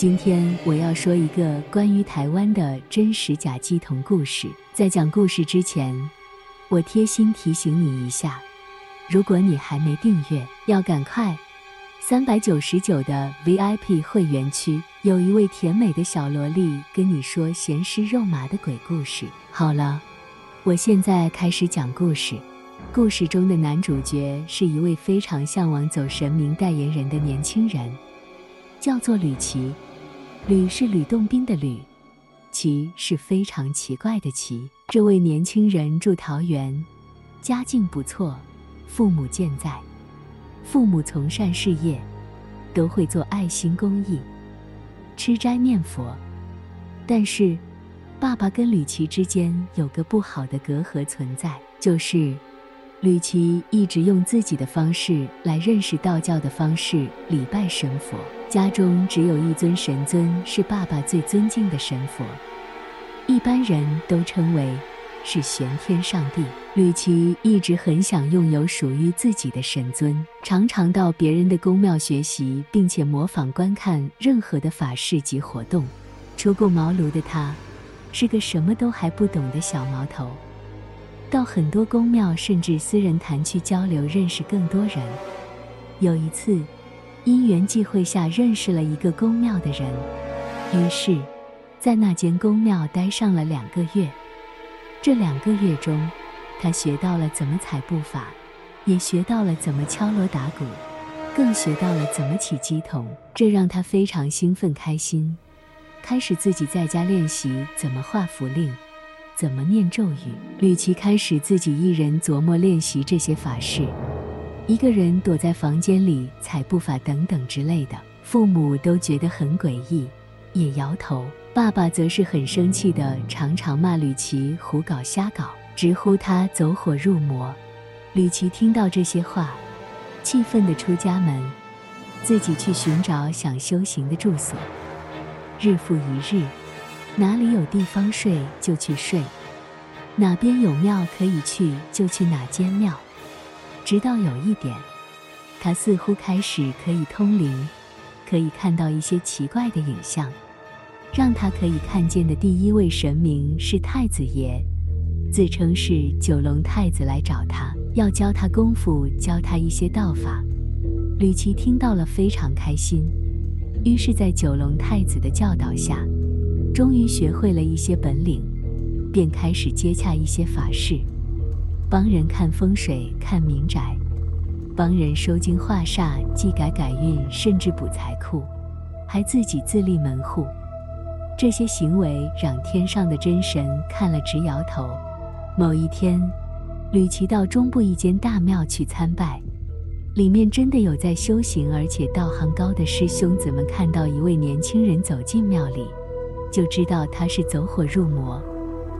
今天我要说一个关于台湾的真实假鸡同故事。在讲故事之前，我贴心提醒你一下，如果你还没订阅，要赶快。三百九十九的 VIP 会员区，有一位甜美的小萝莉跟你说咸湿肉麻的鬼故事。好了，我现在开始讲故事。故事中的男主角是一位非常向往走神明代言人的年轻人，叫做吕奇。吕是吕洞宾的吕，奇是非常奇怪的奇。这位年轻人住桃园，家境不错，父母健在，父母从善事业，都会做爱心公益，吃斋念佛。但是，爸爸跟吕奇之间有个不好的隔阂存在，就是。吕奇一直用自己的方式来认识道教的方式礼拜神佛，家中只有一尊神尊是爸爸最尊敬的神佛，一般人都称为是玄天上帝。吕奇一直很想拥有属于自己的神尊，常常到别人的宫庙学习，并且模仿观看任何的法事及活动。初过茅庐的他，是个什么都还不懂的小毛头。到很多宫庙甚至私人坛去交流，认识更多人。有一次，因缘际会下认识了一个宫庙的人，于是，在那间宫庙待上了两个月。这两个月中，他学到了怎么踩步法，也学到了怎么敲锣打鼓，更学到了怎么起乩童，这让他非常兴奋开心，开始自己在家练习怎么画符令。怎么念咒语？吕奇开始自己一人琢磨练习这些法事，一个人躲在房间里踩步法等等之类的。父母都觉得很诡异，也摇头。爸爸则是很生气的，常常骂吕奇胡搞瞎搞，直呼他走火入魔。吕奇听到这些话，气愤地出家门，自己去寻找想修行的住所。日复一日。哪里有地方睡就去睡，哪边有庙可以去就去哪间庙。直到有一点，他似乎开始可以通灵，可以看到一些奇怪的影像。让他可以看见的第一位神明是太子爷，自称是九龙太子来找他，要教他功夫，教他一些道法。吕奇听到了非常开心，于是，在九龙太子的教导下。终于学会了一些本领，便开始接洽一些法事，帮人看风水、看民宅，帮人收惊化煞、祭改改运，甚至补财库，还自己自立门户。这些行为让天上的真神看了直摇头。某一天，吕奇到中部一间大庙去参拜，里面真的有在修行而且道行高的师兄子们，看到一位年轻人走进庙里。就知道他是走火入魔，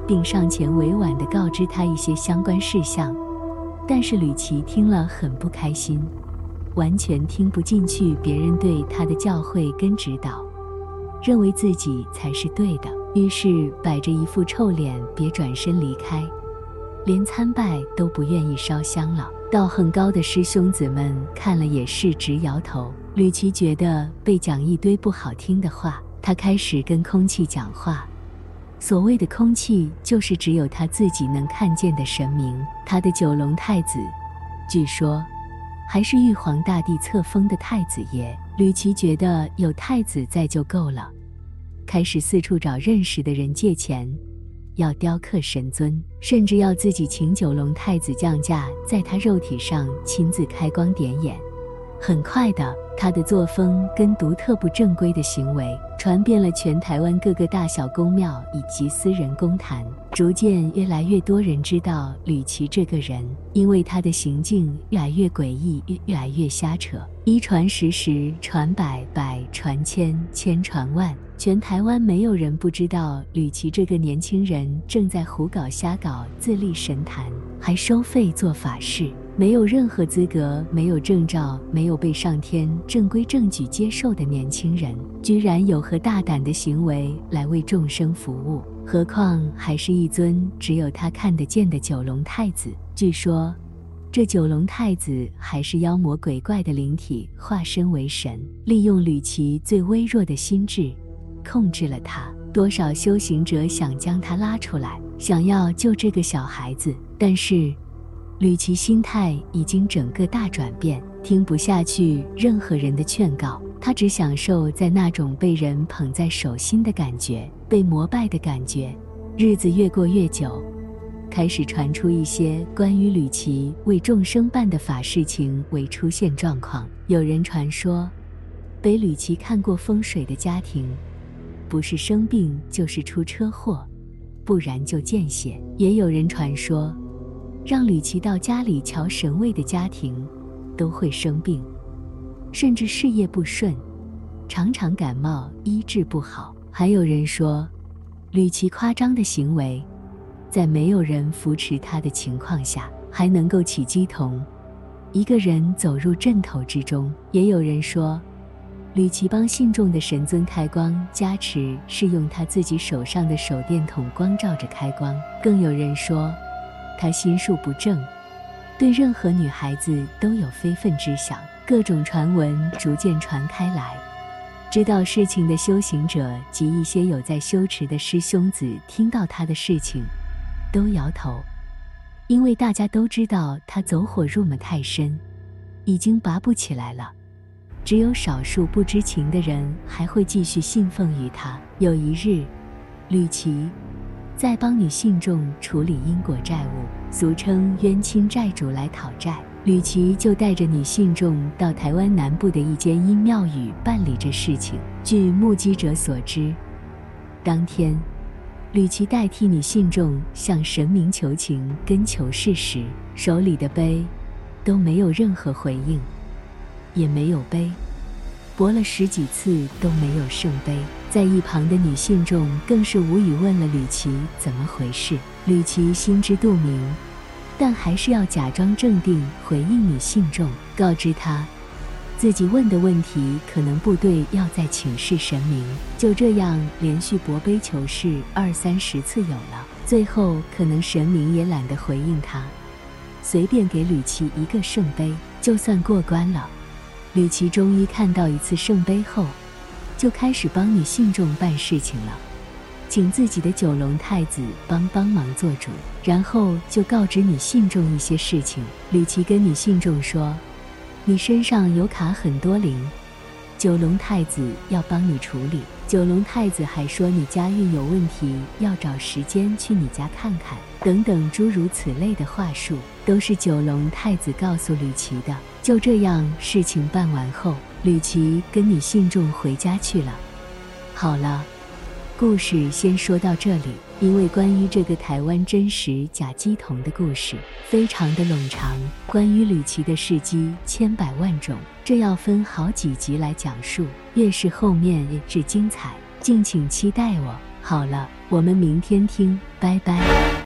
并上前委婉地告知他一些相关事项。但是吕奇听了很不开心，完全听不进去别人对他的教诲跟指导，认为自己才是对的，于是摆着一副臭脸，别转身离开，连参拜都不愿意烧香了。道行高的师兄子们看了也是直摇头。吕奇觉得被讲一堆不好听的话。他开始跟空气讲话，所谓的空气就是只有他自己能看见的神明。他的九龙太子，据说还是玉皇大帝册封的太子爷。吕奇觉得有太子在就够了，开始四处找认识的人借钱，要雕刻神尊，甚至要自己请九龙太子降驾，在他肉体上亲自开光点眼。很快的，他的作风跟独特不正规的行为传遍了全台湾各个大小宫庙以及私人宫坛，逐渐越来越多人知道吕奇这个人，因为他的行径越来越诡异，越越来越瞎扯，一传十十，传百百，传千千传万，全台湾没有人不知道吕奇这个年轻人正在胡搞瞎搞，自立神坛，还收费做法事。没有任何资格、没有证照、没有被上天正规正矩接受的年轻人，居然有何大胆的行为来为众生服务？何况还是一尊只有他看得见的九龙太子。据说，这九龙太子还是妖魔鬼怪的灵体化身为神，利用吕奇最微弱的心智，控制了他。多少修行者想将他拉出来，想要救这个小孩子，但是吕奇心态已经整个大转变，听不下去任何人的劝告，他只享受在那种被人捧在手心的感觉，被膜拜的感觉。日子越过越久，开始传出一些关于吕奇为众生办的法事情未出现状况。有人传说，被吕奇看过风水的家庭，不是生病就是出车祸，不然就见血。也有人传说，让吕奇到家里瞧神位的家庭，都会生病，甚至事业不顺，常常感冒医治不好。还有人说，吕奇夸张的行为，在没有人扶持他的情况下，还能够起鸡同，一个人走入阵头之中。也有人说，吕奇帮信众的神尊开光加持，是用他自己手上的手电筒光照着开光。更有人说，他心术不正，对任何女孩子都有非分之想。各种传闻逐渐传开来，知道事情的修行者及一些有在修持的师兄子，听到他的事情，都摇头，因为大家都知道他走火入魔太深，已经拔不起来了。只有少数不知情的人还会继续信奉于他。有一日，吕奇在帮女信众处理因果债务，俗称冤亲债主来讨债，吕奇就带着女信众到台湾南部的一间阴庙宇办理这事情。据目击者所知，当天吕奇代替女信众向神明求情跟求事时，手里的杯都没有任何回应。也没有杯，拨了十几次都没有圣杯，在一旁的女信众更是无语，问了吕奇怎么回事。吕奇心知肚明，但还是要假装镇定回应女信众，告知她自己问的问题可能不对，要再请示神明。就这样连续拨杯求事二三十次有了，最后可能神明也懒得回应他，随便给吕奇一个圣杯，就算过关了。吕琦终于看到一次圣杯后，就开始帮女信众办事情了，请自己的九龙太子帮帮忙做主，然后就告知女信众一些事情。吕琦跟女信众说：“你身上有卡很多灵，九龙太子要帮你处理。”九龙太子还说：“你家运有问题，要找时间去你家看看。”等等诸如此类的话术，都是九龙太子告诉吕奇的。就这样，事情办完后，吕奇跟你信众回家去了。好了，故事先说到这里，因为关于这个台湾真实假鸡童的故事非常的冗长，关于吕奇的事迹千百万种，这要分好几集来讲述。越是后面越是精彩，敬请期待我。好了，我们明天听，拜拜。